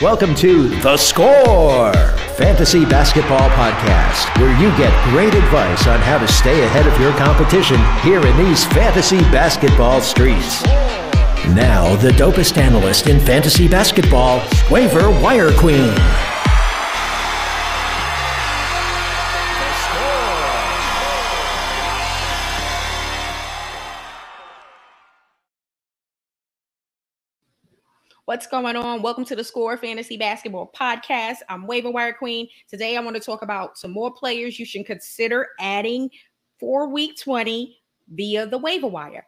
Welcome to The Score, fantasy basketball podcast, where you get great advice on how to stay ahead of your competition here in these fantasy basketball streets. Now, the dopest analyst in fantasy basketball, Waiver Wire Queen. What's going on? Welcome to the Score Fantasy Basketball Podcast. I'm Waiver Wire Queen. Today, I want to talk about some more players you should consider adding for Week 20 via the waiver wire.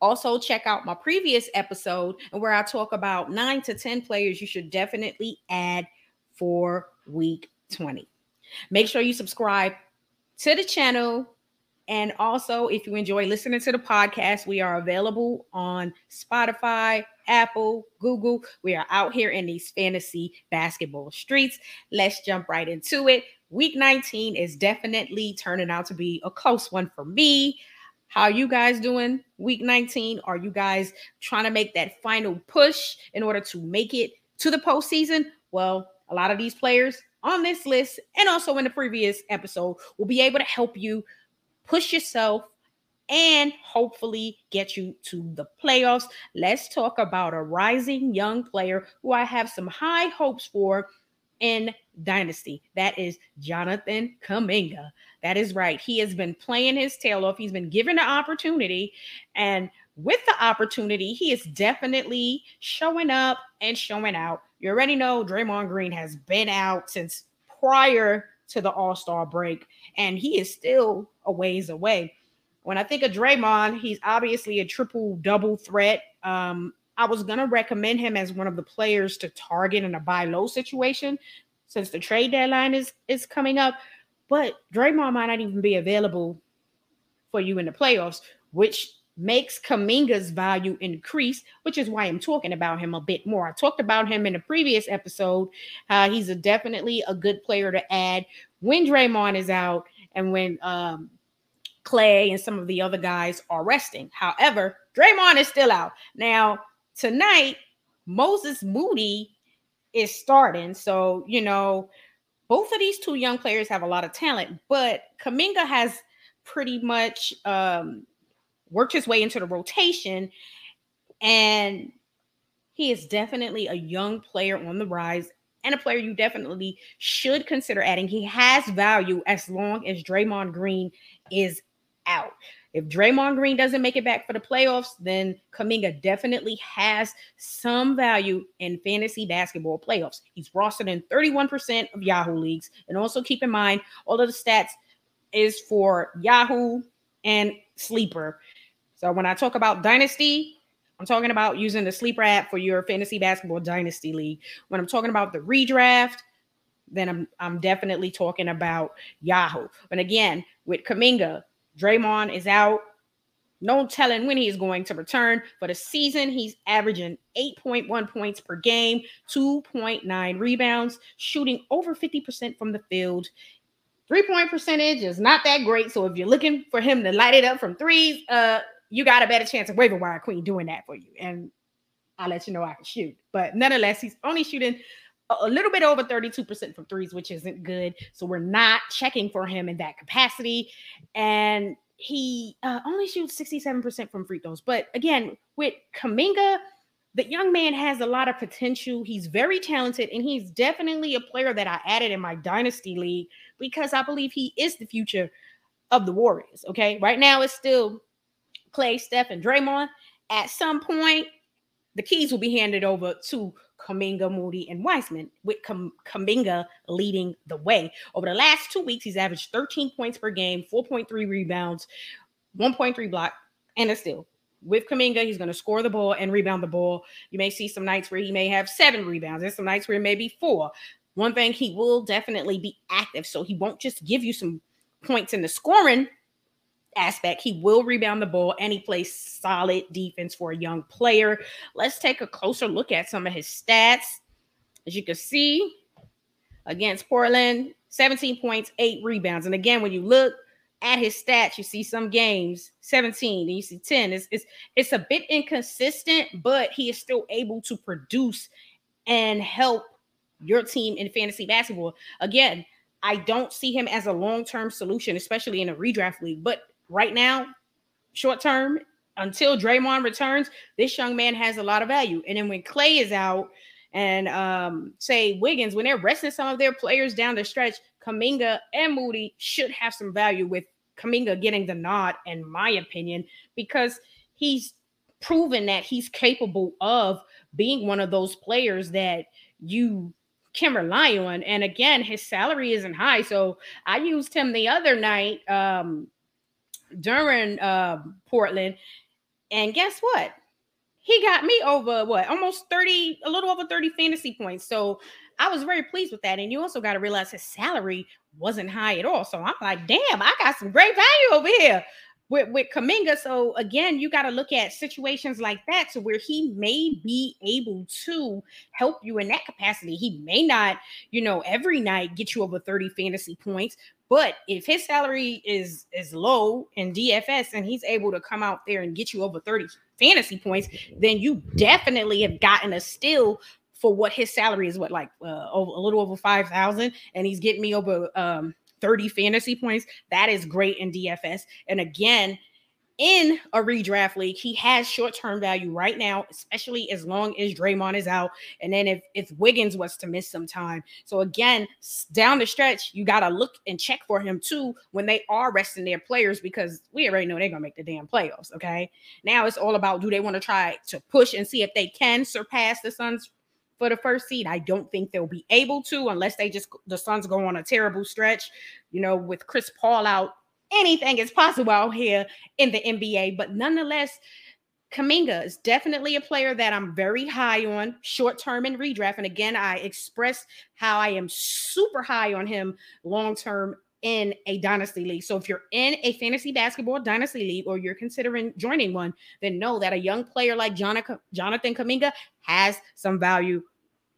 Also, check out my previous episode where I talk about nine to 10 players you should definitely add for Week 20. Make sure you subscribe to the channel. And also, if you enjoy listening to the podcast, we are available on Spotify, Apple, Google. We are out here in these fantasy basketball streets. Let's jump right into it. Week 19 is definitely turning out to be a close one for me. How you guys doing week 19? Are you guys trying to make that final push in order to make it to the postseason? Well, a lot of these players on this list and also in the previous episode will be able to help you push yourself and hopefully get you to the playoffs. Let's talk about a rising young player who I have some high hopes for in Dynasty. That is Jonathan Kuminga. That is right. He has been playing his tail off. He's been given the opportunity. And with the opportunity, he is definitely showing up and showing out. You already know Draymond Green has been out since prior to the All Star break, and he is still a ways away. When I think of Draymond, he's obviously a triple double threat. Um, I was gonna recommend him as one of the players to target in a buy low situation since the trade deadline is is coming up. But Draymond might not even be available for you in the playoffs, which makes Kuminga's value increase, which is why I'm talking about him a bit more. I talked about him in a previous episode. Uh, he's a definitely a good player to add when Draymond is out and when um, Klay and some of the other guys are resting. However, Draymond is still out. Now, tonight, Moses Moody is starting. So, you know, both of these two young players have a lot of talent, but Kuminga has pretty much um, worked his way into the rotation. And he is definitely a young player on the rise and a player you definitely should consider adding. He has value as long as Draymond Green is out. If Draymond Green doesn't make it back for the playoffs, then Kuminga definitely has some value in fantasy basketball playoffs. He's rostered in 31% of Yahoo leagues. And also keep in mind, all of the stats is for Yahoo and Sleeper. So when I talk about Dynasty, I'm talking about using the Sleeper app for your fantasy basketball Dynasty league. When I'm talking about the redraft, then I'm I'm definitely talking about Yahoo. But again, with Kuminga, Draymond is out. No telling when he is going to return. For the season, he's averaging 8.1 points per game, 2.9 rebounds, shooting over 50% from the field. Three point percentage is not that great. So if you're looking for him to light it up from threes, uh, you got a better chance of waiver wire queen doing that for you. And I'll let you know I can shoot. But nonetheless, he's only shooting a little bit over 32% from threes, which isn't good. So we're not checking for him in that capacity. And he uh, only shoots 67% from free throws. But again, with Kuminga, the young man has a lot of potential. He's very talented, and he's definitely a player that I added in my dynasty league because I believe he is the future of the Warriors. Okay. Right now, it's still Klay, Steph, and Draymond. At some point, the keys will be handed over to Kuminga, Moody, and Wiseman, with Kuminga leading the way. Over the last two weeks, he's averaged 13 points per game, 4.3 rebounds, 1.3 block, and a steal. With Kuminga, he's going to score the ball and rebound the ball. You may see some nights where he may have seven rebounds. There's some nights where it may be four. One thing, he will definitely be active, so he won't just give you some points in the scoring aspect. He will rebound the ball and he plays solid defense for a young player. Let's take a closer look at some of his stats. As you can see, against Portland, 17 points, eight rebounds. And again, when you look at his stats, you see some games 17 and you see 10. It's, it's, it's a bit inconsistent, but he is still able to produce and help your team in fantasy basketball. Again, I don't see him as a long-term solution, especially in a redraft league. But right now, short term, until Draymond returns, this young man has a lot of value. And then when Klay is out, and um, say Wiggins, when they're resting some of their players down the stretch, Kuminga and Moody should have some value with Kuminga getting the nod, in my opinion, because he's proven that he's capable of being one of those players that you can rely on. And again, his salary isn't high. So I used him the other night um, during uh, Portland. And guess what? he got me over what almost 30, a little over 30 fantasy points. So I was very pleased with that. And you also got to realize his salary wasn't high at all. So I'm like, damn, I got some great value over here with, with Kuminga. So again, you got to look at situations like that to where he may be able to help you in that capacity. He may not, you know, every night get you over 30 fantasy points, but if his salary is is low in DFS and he's able to come out there and get you over 30 fantasy points, then you definitely have gotten a steal for what his salary is what like uh, over, a little over 5000 and he's getting me over um 30 fantasy points. That is great in DFS. And again, in a redraft league, he has short-term value right now, especially as long as Draymond is out. And then if if Wiggins was to miss some time. So again, down the stretch, you gotta look and check for him too when they are resting their players because we already know they're gonna make the damn playoffs. Okay. Now it's all about do they want to try to push and see if they can surpass the Suns for the first seed. I don't think they'll be able to unless they just the Suns go on a terrible stretch. You know, with Chris Paul out, anything is possible out here in the NBA. But nonetheless, Kuminga is definitely a player that I'm very high on short term in redraft. And again, I express how I am super high on him long term in a dynasty league. So if you're in a fantasy basketball dynasty league or you're considering joining one, then know that a young player like Jonathan, Kuminga has some value,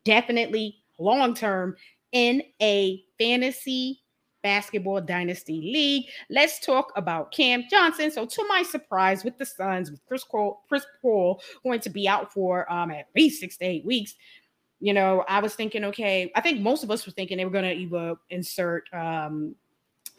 definitely long term in a fantasy basketball dynasty league. Let's talk about Cam Johnson. So, to my surprise, with the Suns, with Chris Paul, Chris Paul going to be out for um, at least six to eight weeks, you know, I was thinking, okay, I think most of us were thinking they were going to either insert um,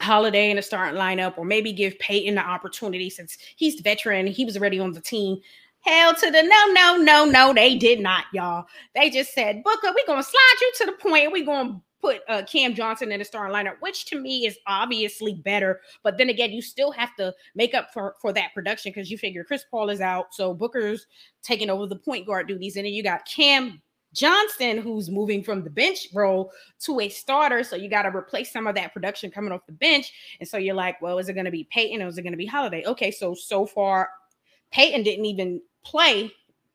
Holiday in the starting lineup, or maybe give Payton the opportunity since he's the veteran. He was already on the team. Hell to the no, no, no, no. They did not, y'all. They just said, Booker, we're gonna slide you to the point. We're gonna put uh, Cam Johnson in the starting lineup, which to me is obviously better. But then again, you still have to make up for, for that production because you figure Chris Paul is out, so Booker's taking over the point guard duties, and then you got Cam Johnson, who's moving from the bench role to a starter. So you got to replace some of that production coming off the bench. And so you're like, well, is it going to be Payton or is it going to be Holiday? Okay, so so far, Payton didn't even play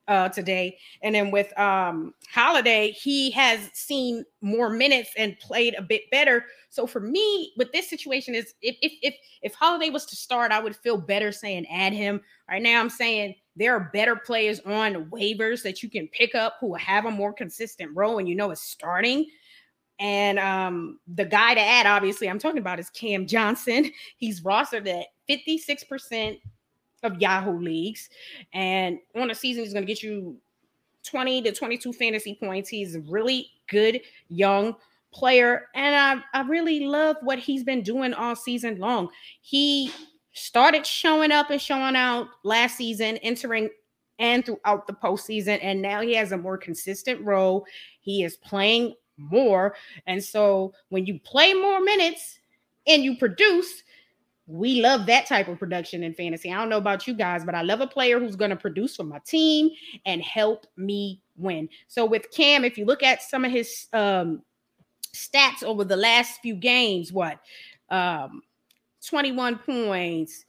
uh, today. And then with um, Holiday, he has seen more minutes and played a bit better. So for me, with this situation, is if if if if Holiday was to start, I would feel better saying add him. Right now, I'm saying there are better players on waivers that you can pick up who have a more consistent role and you know is starting. And um, the guy to add, obviously, I'm talking about is Cam Johnson. He's rostered at 56% of Yahoo leagues. And on a season, he's going to get you 20 to 22 fantasy points. He's a really good young player. And I, I really love what he's been doing all season long. He started showing up and showing out last season, entering and throughout the postseason. And now he has a more consistent role. He is playing more. And so when you play more minutes and you produce, we love that type of production in fantasy. I don't know about you guys, but I love a player who's going to produce for my team and help me win. So with Cam, if you look at some of his um, stats over the last few games, what um, 21 points,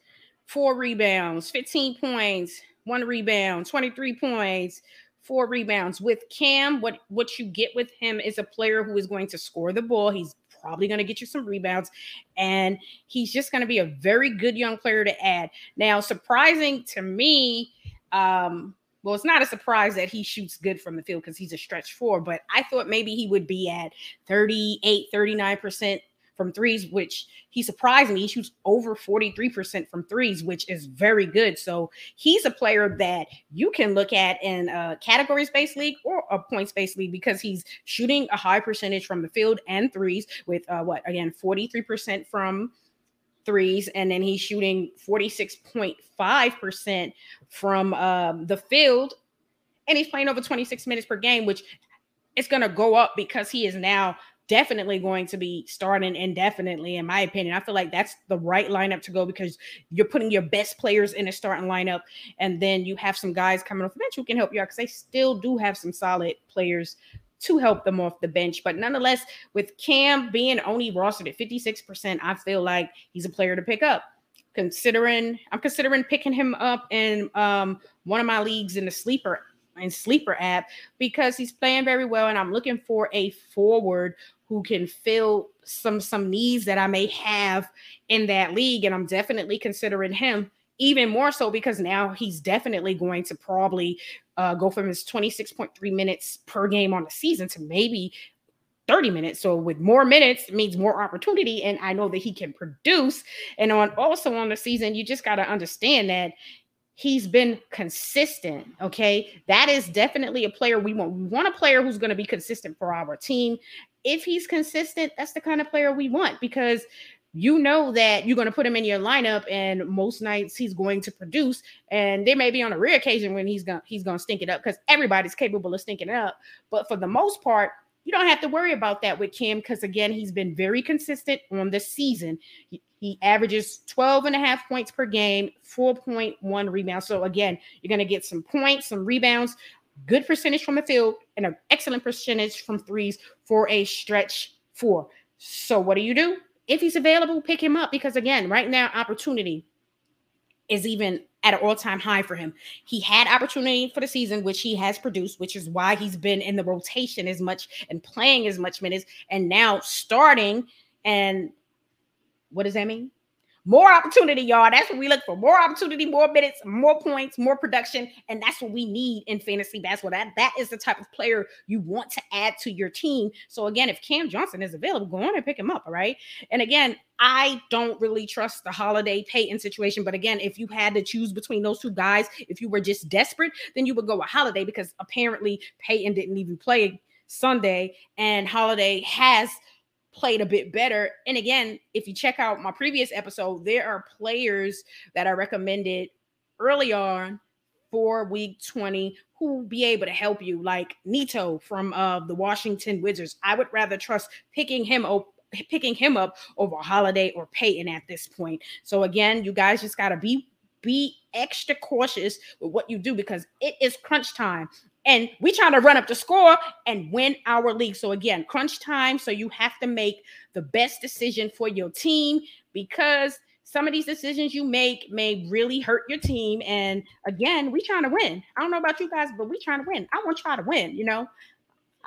four rebounds, 15 points, one rebound, 23 points, four rebounds. With Cam, what what you get with him is a player who is going to score the ball. He's probably going to get you some rebounds, and he's just going to be a very good young player to add. Now, surprising to me, um, well, it's not a surprise that he shoots good from the field because he's a stretch four, but I thought maybe he would be at 38, 39% from threes, which he surprised me. He shoots over 43% from threes, which is very good. So he's a player that you can look at in a categories based league or a points based league because he's shooting a high percentage from the field and threes with uh, what again 43% from threes, and then he's shooting 46.5% from um, the field. And he's playing over 26 minutes per game, which is going to go up because he is now definitely going to be starting indefinitely, in my opinion. I feel like that's the right lineup to go because you're putting your best players in a starting lineup, and then you have some guys coming off the bench who can help you out because they still do have some solid players to help them off the bench. But nonetheless, with Cam being only rostered at 56%, I feel like he's a player to pick up. Considering I'm considering picking him up in um, one of my leagues in the sleeper and sleeper app because he's playing very well, and I'm looking for a forward who can fill some some needs that I may have in that league, and I'm definitely considering him even more so because now he's definitely going to probably uh, go from his 26.3 minutes per game on the season to maybe 30 minutes. So with more minutes means more opportunity. And I know that he can produce. And on also on the season, you just got to understand that he's been consistent. Okay. That is definitely a player we want. We want a player who's going to be consistent for our team. If he's consistent, that's the kind of player we want because you know that you're going to put him in your lineup and most nights he's going to produce and there may be on a rare occasion when he's going he's going to stink it up because everybody's capable of stinking it up but for the most part you don't have to worry about that with Cam because again he's been very consistent on the season he, averages 12 and a half points per game 4.1 rebounds so again you're going to get some points some rebounds good percentage from the field and an excellent percentage from threes for a stretch four so what do you do if he's available, pick him up because again, right now, opportunity is even at an all-time high for him. He had opportunity for the season, which he has produced, which is why he's been in the rotation as much and playing as much minutes, and now starting. And what does that mean? More opportunity, y'all. That's what we look for. More opportunity, more minutes, more points, more production. And that's what we need in fantasy basketball. That, that is the type of player you want to add to your team. So, again, if Cam Johnson is available, go on and pick him up. All right. And again, I don't really trust the Holiday Payton situation. But again, if you had to choose between those two guys, if you were just desperate, then you would go with Holiday because apparently Payton didn't even play Sunday and Holiday has played a bit better. And again, if you check out my previous episode, there are players that I recommended early on for week 20 who will be able to help you, like Nito from uh, the Washington Wizards. I would rather trust picking him up. Picking him up over Holiday or Payton at this point. So again, you guys just gotta be be extra cautious with what you do because it is crunch time and we trying to run up the score and win our league. So again, crunch time. So you have to make the best decision for your team because some of these decisions you make may really hurt your team. And again, we trying to win. I don't know about you guys, but we trying to win. I want try to win. You know,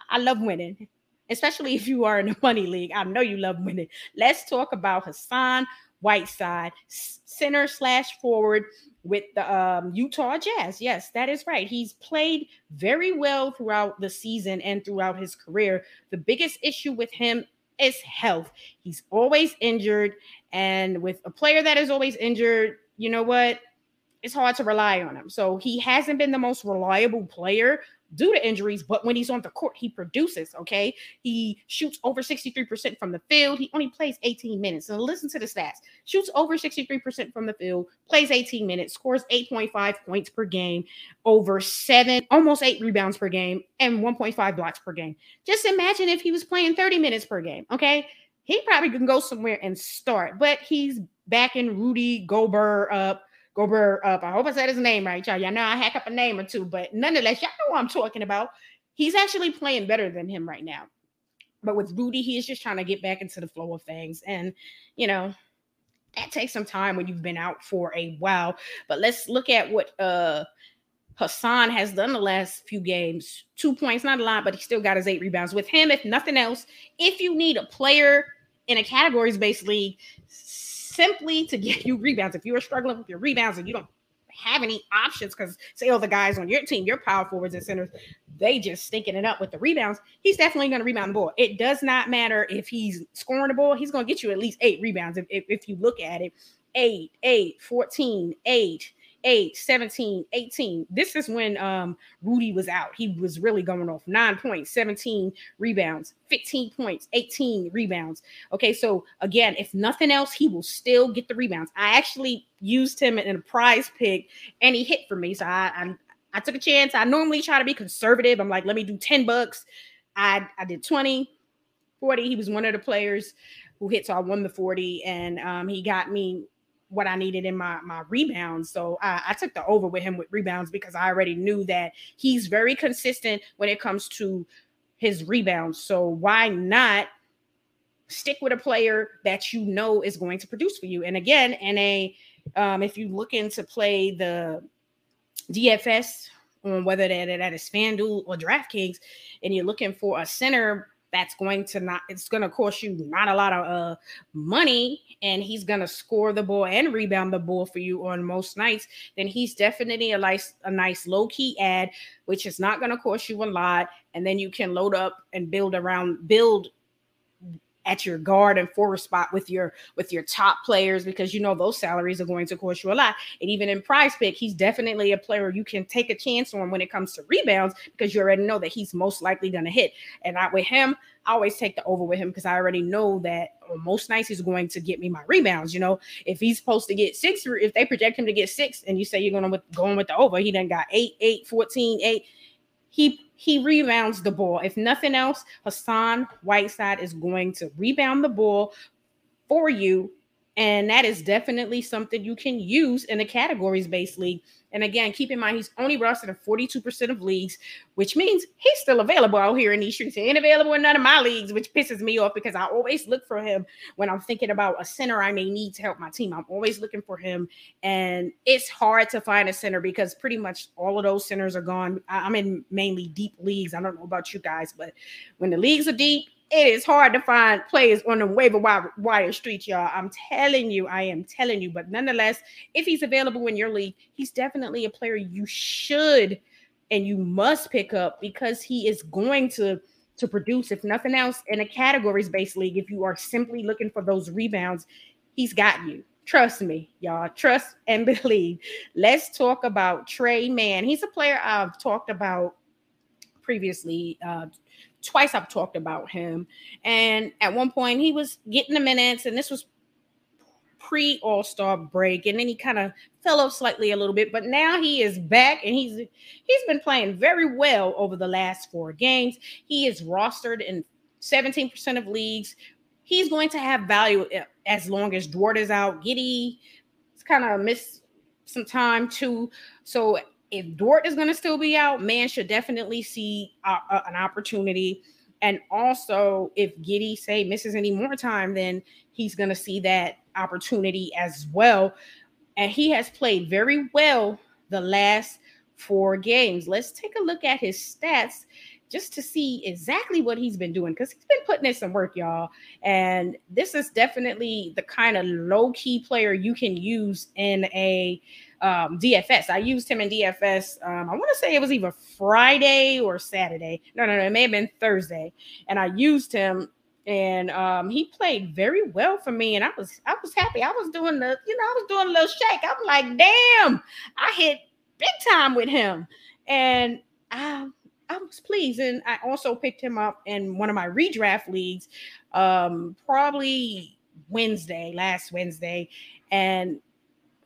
I love winning, especially if you are in a money league. I know you love winning. Let's talk about Hassan Whiteside, center slash forward with the um, Utah Jazz. Yes, that is right. He's played very well throughout the season and throughout his career. The biggest issue with him is health. He's always injured. And with a player that is always injured, you know what? It's hard to rely on him. So he hasn't been the most reliable player due to injuries, but when he's on the court, he produces. Okay. He shoots over 63% from the field. He only plays 18 minutes. And listen to the stats shoots over 63% from the field, plays 18 minutes, scores 8.5 points per game, over seven, almost eight rebounds per game, and 1.5 blocks per game. Just imagine if he was playing 30 minutes per game. Okay. He probably can go somewhere and start, but he's backing Rudy Gobert up Gobert up. I hope I said his name right, y'all. Y'all know I hack up a name or two, but nonetheless, y'all know what I'm talking about. He's actually playing better than him right now. But with Rudy, he is just trying to get back into the flow of things. And, you know, that takes some time when you've been out for a while. But let's look at what uh Hassan has done the last few games. Two points, not a lot, but he still got his eight rebounds. With him, if nothing else, if you need a player in a categories based league, simply to get you rebounds. If you are struggling with your rebounds and you don't have any options because say all the guys on your team, your power forwards and centers, they just stinking it up with the rebounds. He's definitely going to rebound the ball. It does not matter if he's scoring the ball, he's going to get you at least eight rebounds if, if, if you look at it. Eight, eight, 14, eight, 8, 17, 18. This is when um, Rudy was out. He was really going off nine points, 17 rebounds, 15 points, 18 rebounds. Okay, so again, if nothing else, he will still get the rebounds. I actually used him in a prize pick and he hit for me. So I, I, I took a chance. I normally try to be conservative. I'm like, let me do 10 bucks. I, I did 20, 40. He was one of the players who hit, so I won the 40, and um, he got me what I needed in my my rebounds. So I, I, took the over with him with rebounds because I already knew that he's very consistent when it comes to his rebounds. So why not stick with a player that you know is going to produce for you? And again, in a um, if you looking to play the DFS on whether that, that is FanDuel or DraftKings, and you're looking for a center that's going to not it's going to cost you not a lot of uh money and he's going to score the ball and rebound the ball for you on most nights then he's definitely a nice a nice low key ad which is not going to cost you a lot and then you can load up and build around build at your guard and forward spot with your with your top players because you know those salaries are going to cost you a lot. And even in prize pick, he's definitely a player you can take a chance on when it comes to rebounds because you already know that he's most likely going to hit. And I with him, I always take the over with him because I already know that most nights he's going to get me my rebounds. You know, if he's supposed to get six, if they project him to get six, and you say you're going to going with the over, he then got eight, eight, 14, eight. He he rebounds the ball. If nothing else, Hassan Whiteside is going to rebound the ball for you. And that is definitely something you can use in a categories based league and again, keep in mind he's only rostered in 42% of leagues, which means he's still available out here in these streets. He ain't available in none of my leagues, which pisses me off because I always look for him when I'm thinking about a center I may need to help my team. I'm always looking for him. And it's hard to find a center because pretty much all of those centers are gone. I'm in mainly deep leagues. I don't know about you guys, but when the leagues are deep, it is hard to find players on the waiver wire street, y'all. I'm telling you, I am telling you. But nonetheless, if he's available in your league, he's definitely a player you should and you must pick up because he is going to to produce, if nothing else, in a categories based league. If you are simply looking for those rebounds, he's got you. Trust me, y'all. Trust and believe. Let's talk about Tre Mann. He's a player I've talked about previously. Uh, twice I've talked about him. And at one point he was getting the minutes, and this was pre All Star break, and then he kind of fell off slightly a little bit. But now he is back, and he's he's been playing very well over the last four games. He is rostered in 17% of leagues. He's going to have value eh, as long as Dort is out. Giddey kind of missed some time too. So if Dort is going to still be out, Mann should definitely see uh, uh, an opportunity. And also, if Giddey say misses any more time, then he's going to see that opportunity as well. And he has played very well the last four games. Let's take a look at his stats just to see exactly what he's been doing because he's been putting in some work, y'all. And this is definitely the kind of low key player you can use in a um, DFS. I used him in DFS. Um, I want to say it was either Friday or Saturday. No, no, no, it may have been Thursday. And I used him and um, he played very well for me, and I was I was happy. I was doing the, you know, I was doing a little shake. I'm like, damn, I hit big time with him, and I I was pleased. And I also picked him up in one of my redraft leagues, um, probably Wednesday, last Wednesday, and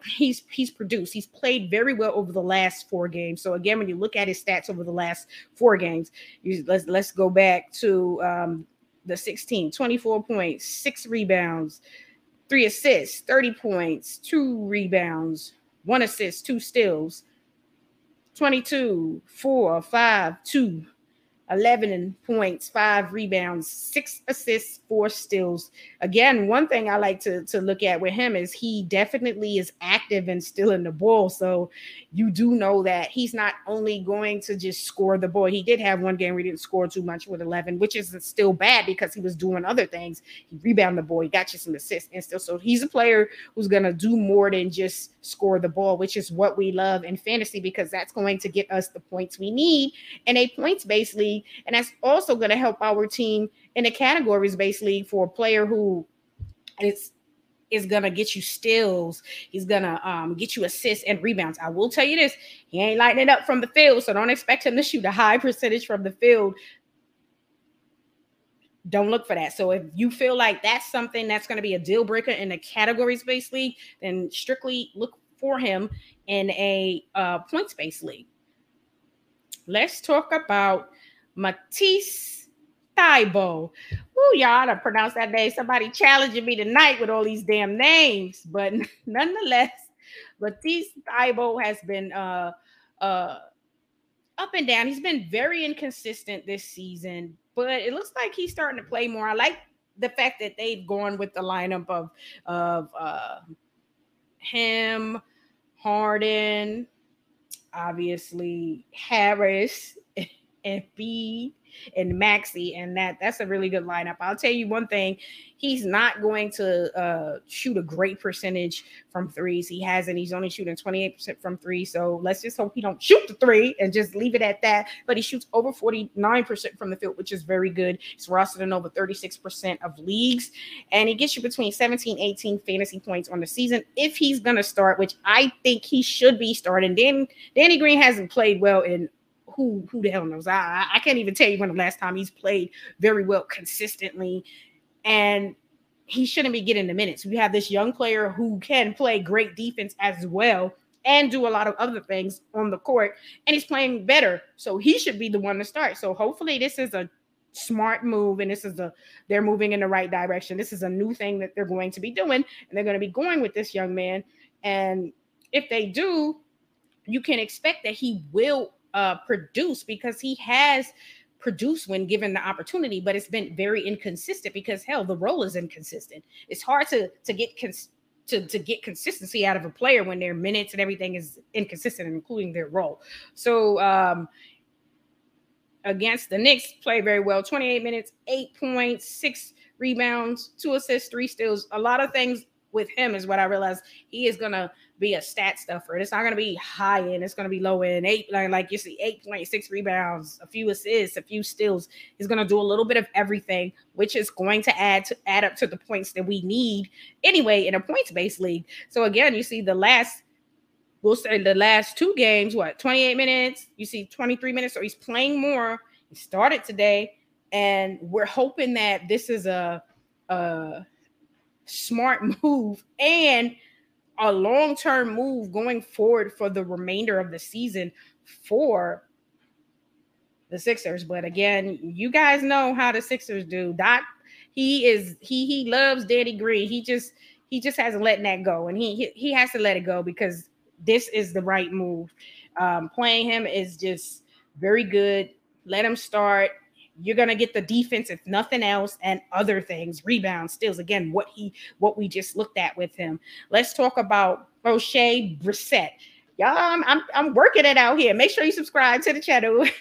he's he's produced. He's played very well over the last four games. So again, when you look at his stats over the last four games, you, let's let's go back to um, the 16, 24 points, six rebounds, three assists, 30 points, two rebounds, one assist, two steals, 22, four, five, two, 11 points, five rebounds, six assists, four steals. Again, one thing I like to, to look at with him is he definitely is active and still in the ball. So you do know that he's not only going to just score the ball. He did have one game where he didn't score too much with 11, which is still bad because he was doing other things. He rebounded the ball, he got you some assists and still. So he's a player who's going to do more than just score the ball, which is what we love in fantasy because that's going to get us the points we need And a points based league. And that's also going to help our team in the categories based league for a player who is is gonna get you steals. He's gonna um, get you assists and rebounds. I will tell you this: he ain't lighting it up from the field, so don't expect him to shoot a high percentage from the field. Don't look for that. So if you feel like that's something that's going to be a deal breaker in the categories based league, then strictly look for him in a uh, points based league. Let's talk about Matisse Thybulle. Ooh, y'all to pronounce that name. Somebody challenging me tonight with all these damn names, but nonetheless, Matisse Thybulle has been uh uh up and down. He's been very inconsistent this season, but it looks like he's starting to play more. I like the fact that they've gone with the lineup of of uh him, Harden, obviously Harris, and Embiid, and Maxey, and that that's a really good lineup. I'll tell you one thing: he's not going to uh, shoot a great percentage from threes. He hasn't. He's only shooting 28% from three. So let's just hope he don't shoot the three and just leave it at that. But he shoots over 49% from the field, which is very good. He's rostered in over 36% of leagues, and he gets you between 17, 18 fantasy points on the season if he's gonna start, which I think he should be starting. Dan, Danny Green hasn't played well in who who the hell knows? I I can't even tell you when the last time he's played very well consistently, and he shouldn't be getting the minutes. We have this young player who can play great defense as well and do a lot of other things on the court, and he's playing better. So he should be the one to start. So hopefully this is a smart move and this is a they're moving in the right direction. This is a new thing that they're going to be doing and they're going to be going with this young man and if they do, you can expect that he will uh, produce because he has produced when given the opportunity, but it's been very inconsistent because hell, the role is inconsistent. It's hard to to get cons- to, to get consistency out of a player when their minutes and everything is inconsistent, including their role. So um against the Knicks, play very well. 28 minutes, eight points, six rebounds, two assists, three steals. A lot of things with him is what I realized he is gonna be a stat stuffer. It's not to be high end. It's to be low end. Eight, like, like you see, 8.6 rebounds, a few assists, a few steals. He's to do a little bit of everything, which is going to add to add up to the points that we need anyway in a points based league. So again, you see the last, we'll say the last two games, what 28 minutes, you see 23 minutes, so he's playing more. He started today, and we're hoping that this is a, a smart move and a long term move going forward for the remainder of the season for the Sixers. But again, you guys know how the Sixers do. Doc, he is he he loves Danny Green. He just he just hasn't letting that go, and he he, he has to let it go because this is the right move. Um, playing him is just very good. Let him start. You're gonna get the defense, if nothing else, and other things, rebounds, steals. Again, what he what we just looked at with him. Let's talk about Oshae Brissett. Y'all, I'm, I'm I'm working it out here. Make sure you subscribe to the channel.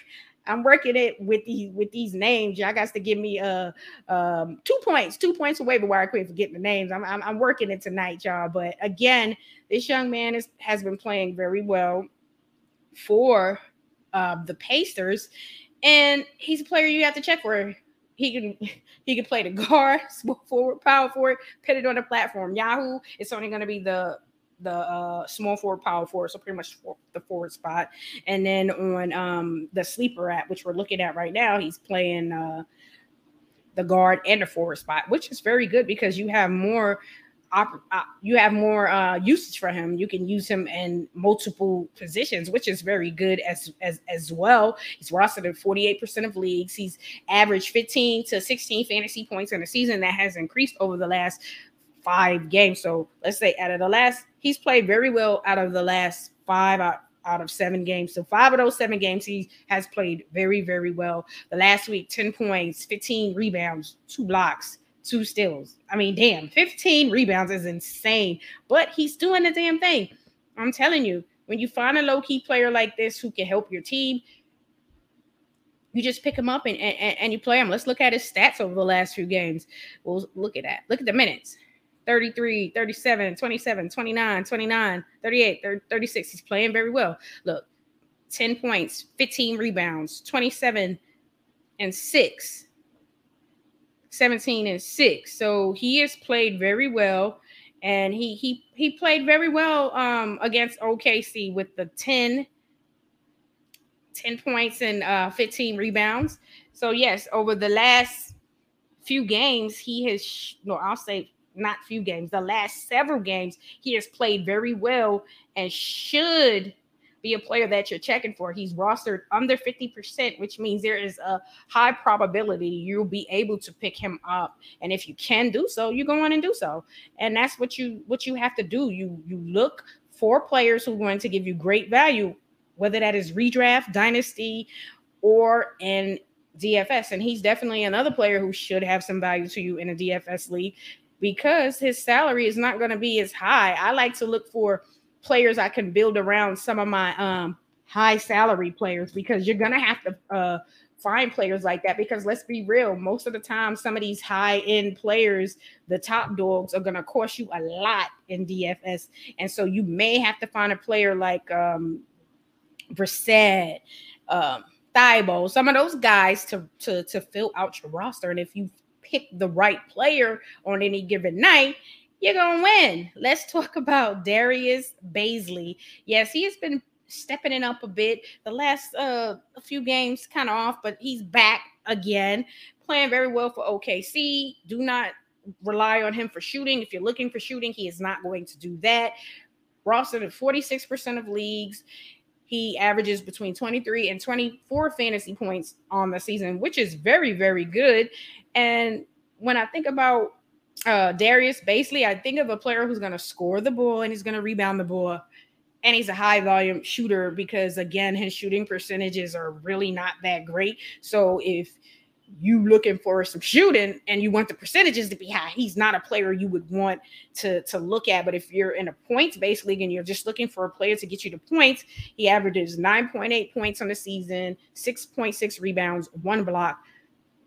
I'm working it with these with these names. Y'all got to give me uh um two points, two points away waiver wire quit for getting the names. I'm, I'm I'm working it tonight, y'all. But again, this young man is has been playing very well for uh, the Pacers, and he's a player you have to check for. He can he can play the guard, small forward, power forward, put it on the platform. Yahoo, it's only going to be the the uh, small forward, power forward, so pretty much for the forward spot. And then on um, the sleeper app, which we're looking at right now, he's playing uh, the guard and the forward spot, which is very good because you have more op- uh, you have more uh, usage for him. You can use him in multiple positions, which is very good as as as well. He's rostered in 48% of leagues. He's averaged 15 to 16 fantasy points in a season that has increased over the last five games. So let's say out of the last, he's played very well out of the last five. Uh, out of seven games. So five of those seven games, he has played very, very well. The last week, 10 points, 15 rebounds, two blocks, two steals. I mean, damn, 15 rebounds is insane, but he's doing the damn thing. I'm telling you, when you find a low key player like this who can help your team, you just pick him up and, and, and you play him. Let's look at his stats over the last few games. We'll look at that. Look at the minutes 33, 37, 27, 29, 29, 38, 36. He's playing very well. Look, 10 points, 15 rebounds, 27 and 6, 17 and 6. So he has played very well. And he he he played very well um against OKC with the 10 10 points and uh 15 rebounds. So yes, over the last few games, he has no, I'll say not few games, the last several games, he has played very well and should be a player that you're checking for. He's rostered under 50%, which means there is a high probability you'll be able to pick him up. And if you can do so, you go on and do so. And that's what you what you have to do. You you look for players who are going to give you great value, whether that is redraft, dynasty, or in DFS. And he's definitely another player who should have some value to you in a DFS league because his salary is not going to be as high. I like to look for players I can build around some of my um, high salary players because you're to have to uh, find players like that because let's be real most of the time some of these high end players the top dogs are to cost you a lot in dfs and so you may have to find a player like um Brissett, um some of those guys to to to fill out your roster. And if you pick the right player on any given night, you're going to win. Let's talk about Darius Bazley. Yes, he has been stepping it up a bit. The last uh, a few games kind of off, but he's back again, playing very well for OKC. Do not rely on him for shooting. If you're looking for shooting, he is not going to do that. Rostered at 46% of leagues. He averages between 23 and 24 fantasy points on the season, which is very, very good. And when I think about uh, Darius Bazley, I think of a player who's going to score the ball and he's going to rebound the ball. And he's a high volume shooter because, again, his shooting percentages are really not that great. So if you looking for some shooting and you want the percentages to be high, he's not a player you would want to, to look at. But if you're in a points based league and you're just looking for a player to get you to points, he averages 9.8 points on the season, 6.6 rebounds, one block,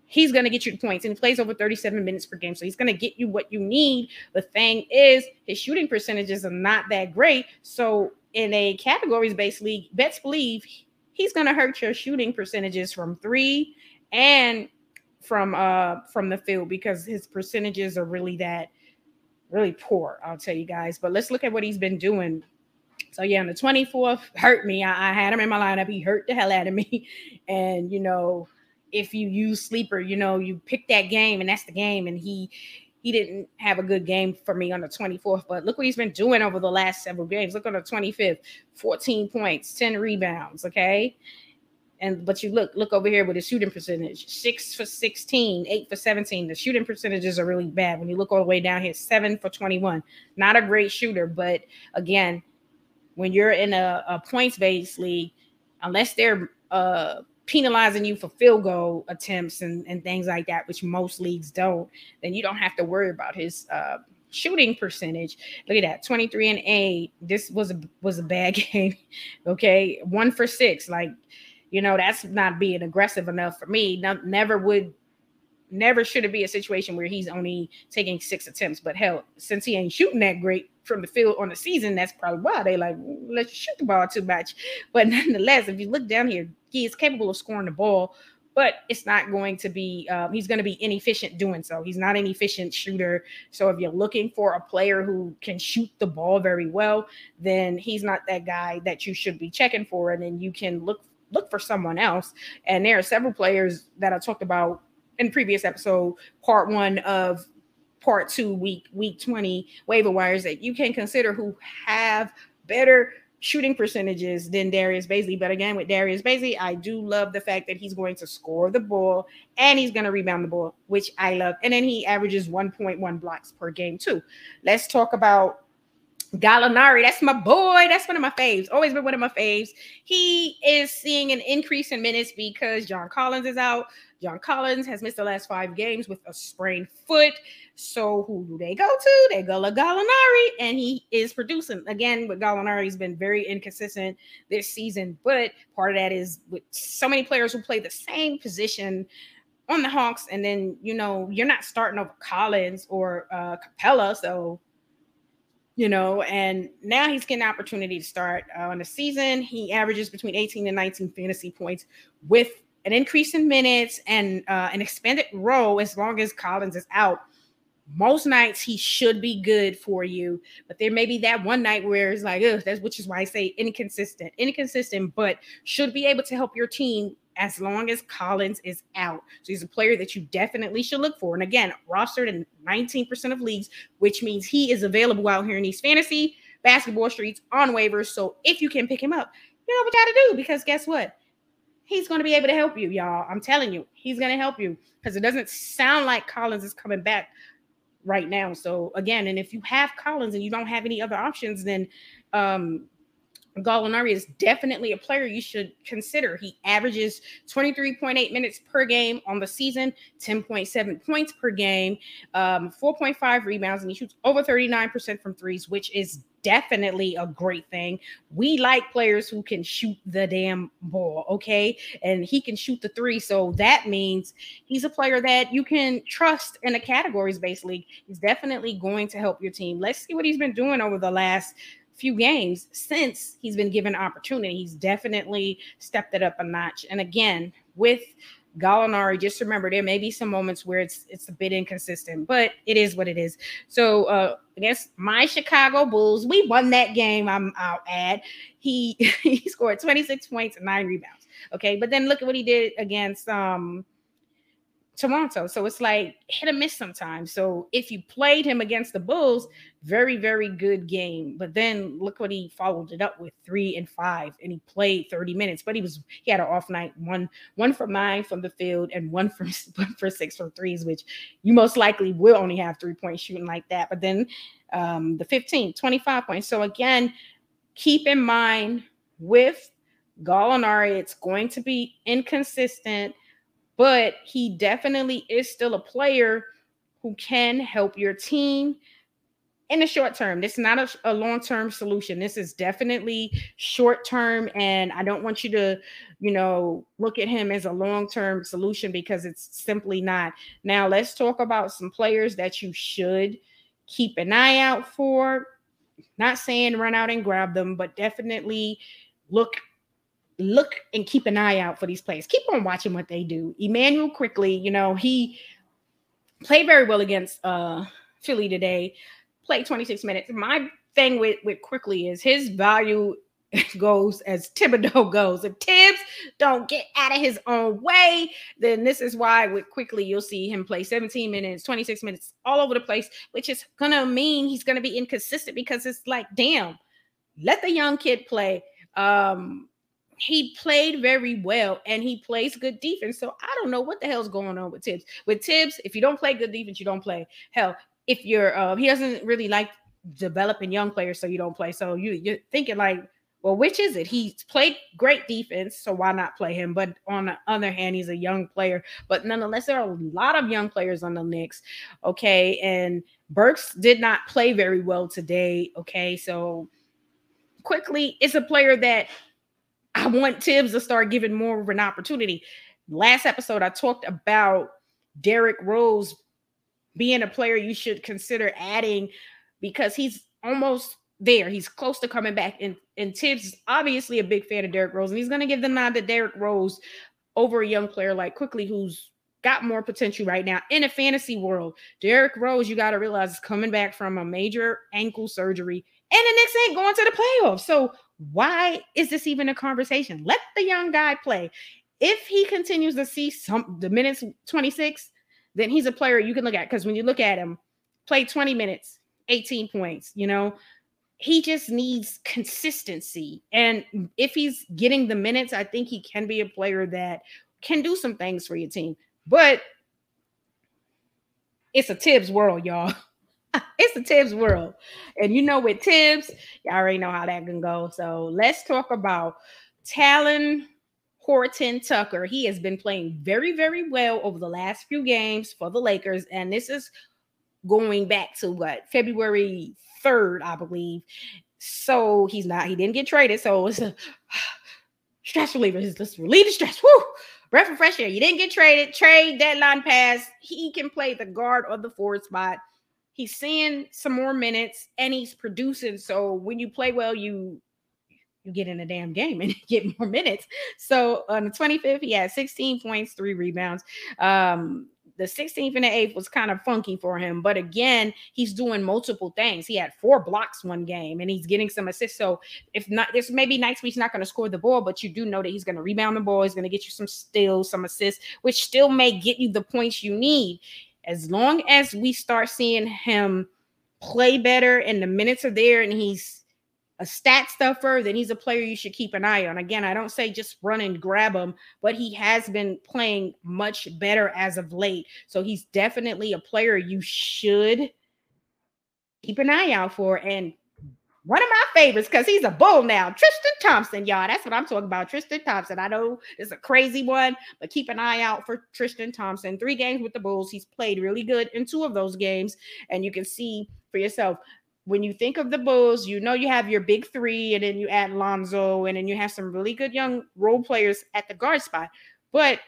he's going to get you the points and he plays over 37 minutes per game. So he's going to get you what you need. The thing is, his shooting percentages are not that great. So in a categories based league, bets believe he's going to hurt your shooting percentages from three and from uh from the field because his percentages are really that really poor i'll tell you guys but let's look at what he's been doing so yeah on the 24th hurt me I, I had him in my lineup he hurt the hell out of me and you know if you use sleeper, you know, you pick that game and that's the game. And he he didn't have a good game for me on the 24th, but look what he's been doing over the last several games. Look on the 25th, 14 points, 10 rebounds. Okay. And but you look, look over here with his shooting percentage, six for 16, eight for 17. The shooting percentages are really bad. When you look all the way down here, seven for 21. Not a great shooter, but again, when you're in a, a points-based league, unless they're uh penalizing you for field goal attempts and, and things like that, which most leagues don't, then you don't have to worry about his uh, shooting percentage. Look at that, 23 and 8. This was a was a bad game. okay. One for six. Like, you know, that's not being aggressive enough for me. No, never would never should it be a situation where he's only taking six attempts. But hell, since he ain't shooting that great from the field on the season, that's probably why they like let's shoot the ball too much. But nonetheless, if you look down here, he is capable of scoring the ball, but it's not going to be. Um, he's going to be inefficient doing so. He's not an efficient shooter. So if you're looking for a player who can shoot the ball very well, then he's not that guy that you should be checking for, and then you can look look for someone else. And there are several players that I talked about in previous episode, part one of part two, week week 20 waiver wires that you can consider who have better shooting percentages than Darius Bazley. But again, with Darius Bazley, I do love the fact that he's going to score the ball and he's going to rebound the ball, which I love. And then he averages 1.1 blocks per game, too. Let's talk about Gallinari, that's my boy. That's one of my faves. Always been one of my faves. He is seeing an increase in minutes because John Collins is out. John Collins has missed the last five games with a sprained foot. So who do they go to? They go to Gallinari, and he is producing again. But Gallinari has been very inconsistent this season. But part of that is with so many players who play the same position on the Hawks, and then you know you're not starting over Collins or uh, Capela, so you know, and now he's getting an opportunity to start uh, on the season. He averages between 18 and 19 fantasy points with an increase in minutes and uh, an expanded role as long as Collins is out. Most nights he should be good for you, but there may be that one night where it's like, ugh, that's which is why I say inconsistent, inconsistent, but should be able to help your team as long as Collins is out. So he's a player that you definitely should look for. And again, rostered in 19% of leagues, which means he is available out here in these fantasy basketball streets on waivers. So if you can pick him up, you know what you got to do because guess what? He's going to be able to help you, y'all. I'm telling you, he's going to help you because it doesn't sound like Collins is coming back right now. So again, and if you have Collins and you don't have any other options, then um, Gallinari is definitely a player you should consider. He averages 23.8 minutes per game on the season, 10.7 points per game, um, 4.5 rebounds, and he shoots over 39% from threes, which is definitely a great thing. We like players who can shoot the damn ball, okay? And he can shoot the three. So that means he's a player that you can trust in a categories based league. He's definitely going to help your team. Let's see what he's been doing over the last few games since he's been given opportunity. He's definitely stepped it up a notch. And again, with Gallinari, just remember there may be some moments where it's it's a bit inconsistent, but it is what it is. So uh against my Chicago Bulls, we won that game. I'm I'll add. He he scored 26 points and nine rebounds. Okay, but then look at what he did against um Toronto. So it's like hit or miss sometimes. So if you played him against the Bulls, very, very good game. But then look what he followed it up with three and five, and he played 30 minutes. But he was he had an off night, one one from nine from the field and one from one for six from threes, which you most likely will only have three point shooting like that. But then um the 15, 25 points. So again, keep in mind with Gallinari, it's going to be inconsistent but he definitely is still a player who can help your team in the short term. This is not a, a long term solution. This is definitely short term. And I don't want you to, you know, look at him as a long term solution because it's simply not. Now, let's talk about some players that you should keep an eye out for. Not saying run out and grab them, but definitely look look and keep an eye out for these players. Keep on watching what they do. Immanuel Quickley, you know, he played very well against uh Philly today. Played 26 minutes. My thing with with Quickley is his value goes as Thibodeau goes. If Thibs don't get out of his own way, then this is why with Quickley you'll see him play 17 minutes, 26 minutes, all over the place, which is gonna mean he's gonna be inconsistent because it's like, damn, let the young kid play. Um, he played very well and he plays good defense. So I don't know what the hell's going on with Thibs. With Thibs, if you don't play good defense, you don't play. Hell, if you're uh, he doesn't really like developing young players, so you don't play. So you you're thinking like, well, which is it? He's played great defense, so why not play him? But on the other hand, he's a young player. But nonetheless, there are a lot of young players on the Knicks. Okay, and Burks did not play very well today. Okay, so Quickley, it's a player that I want Thibs to start giving more of an opportunity. Last episode, I talked about Derrick Rose being a player you should consider adding because he's almost there. He's close to coming back. And, and Thibs is obviously a big fan of Derrick Rose, and he's going to give the nod to Derrick Rose over a young player like Quickley, who's got more potential right now in a fantasy world. Derrick Rose, you got to realize, is coming back from a major ankle surgery, and the Knicks ain't going to the playoffs. So why is this even a conversation? Let the young guy play. If he continues to see some the minutes 26, then he's a player you can look at because when you look at him, play 20 minutes, 18 points, you know, he just needs consistency. And if he's getting the minutes, I think he can be a player that can do some things for your team. But it's a Thibs world, y'all. it's the Thibs world. And you know, with Thibs, y'all already know how that can go. So let's talk about Talen Horton Tucker. He has been playing very, very well over the last few games for the Lakers. And this is going back to what February 3rd, I believe. So he's not, he didn't get traded. So it's a stress reliever. Let's relieve the stress. Woo! Breath of fresh air. You didn't get traded. Trade deadline pass. He can play the guard or the forward spot. He's seeing some more minutes and he's producing. So when you play well, you you get in a damn game and get more minutes. So on the 25th, he had 16 points, three rebounds. Um, the 16th and the 8th was kind of funky for him. But again, he's doing multiple things. He had four blocks one game and he's getting some assists. So if not, this maybe nights he's not going to score the ball, but you do know that he's going to rebound the ball. He's going to get you some steals, some assists, which still may get you the points you need. As long as we start seeing him play better and the minutes are there and he's a stat stuffer, then he's a player you should keep an eye on. Again, I don't say just run and grab him, but he has been playing much better as of late. So he's definitely a player you should keep an eye out for. And one of my favorites, because he's a bull now, Tristan Thompson, y'all. That's what I'm talking about. Tristan Thompson. I know it's a crazy one, but keep an eye out for Tristan Thompson. Three games with the Bulls. He's played really good in two of those games. And you can see for yourself when you think of the Bulls, you know you have your big three, and then you add Lonzo, and then you have some really good young role players at the guard spot. But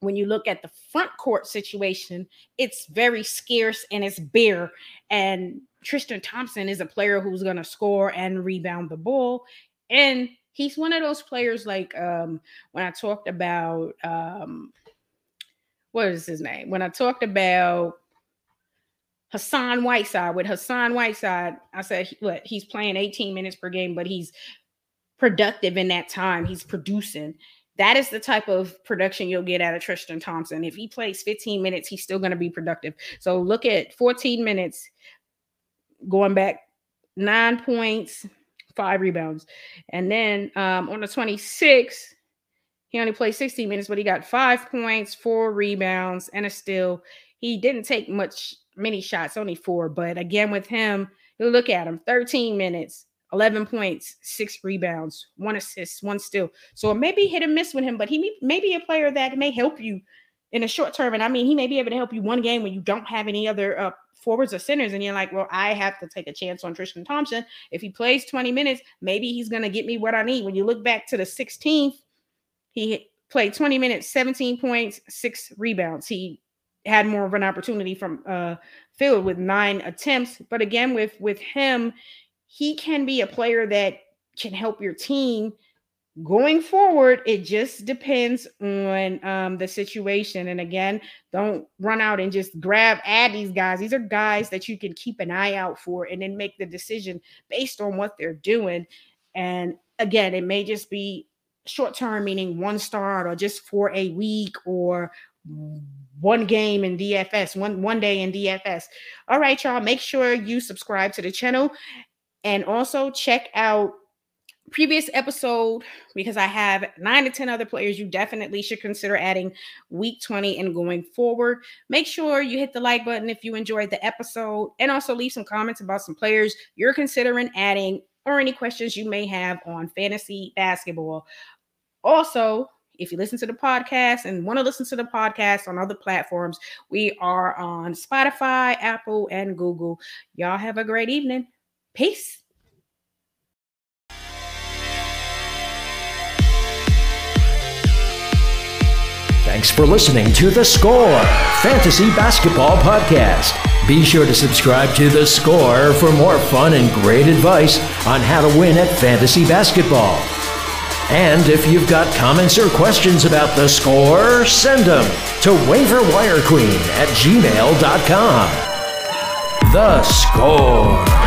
when you look at the front court situation, it's very scarce and it's bare. And Tristan Thompson is a player who's going to score and rebound the ball. And he's one of those players like um, when I talked about um, what is his name? When I talked about Hassan Whiteside. With Hassan Whiteside, I said, what he's playing 18 minutes per game, but he's productive in that time. He's producing. That is the type of production you'll get out of Tristan Thompson. If he plays 15 minutes, he's still going to be productive. So look at 14 minutes, going back nine points, five rebounds. And then um, on the 26th, he only played 16 minutes, but he got five points, four rebounds, and a steal. He didn't take much many shots, only four. But again, with him, you look at him 13 minutes, 11 points, six rebounds, one assist, one steal. So it may be hit and miss with him, but he may, be a player that may help you in a short term. And I mean, he may be able to help you one game when you don't have any other uh, forwards or centers. And you're like, well, I have to take a chance on Tristan Thompson. If he plays 20 minutes, maybe he's going to get me what I need. When you look back to the 16th, he played 20 minutes, 17 points, six rebounds. He had more of an opportunity from uh field with nine attempts. But again, with with him, he can be a player that can help your team going forward. It just depends on um, the situation. And again, don't run out and just grab add these guys. These are guys that you can keep an eye out for and then make the decision based on what they're doing. And again, it may just be short term, meaning one start or just for a week or one game in DFS, one one day in DFS. All right, y'all, make sure you subscribe to the channel and also check out previous episode because I have 9 to 10 other players you definitely should consider adding week 20 and going forward. Make sure you hit the like button if you enjoyed the episode and also leave some comments about some players you're considering adding or any questions you may have on fantasy basketball. Also, if you listen to the podcast and want to listen to the podcast on other platforms, we are on Spotify, Apple, and Google. Y'all have a great evening. Peace. Thanks for listening to The Score Fantasy Basketball Podcast. Be sure to subscribe to The Score for more fun and great advice on how to win at fantasy basketball. And if you've got comments or questions about the score, send them to waiverwirequeen at gmail.com. The Score.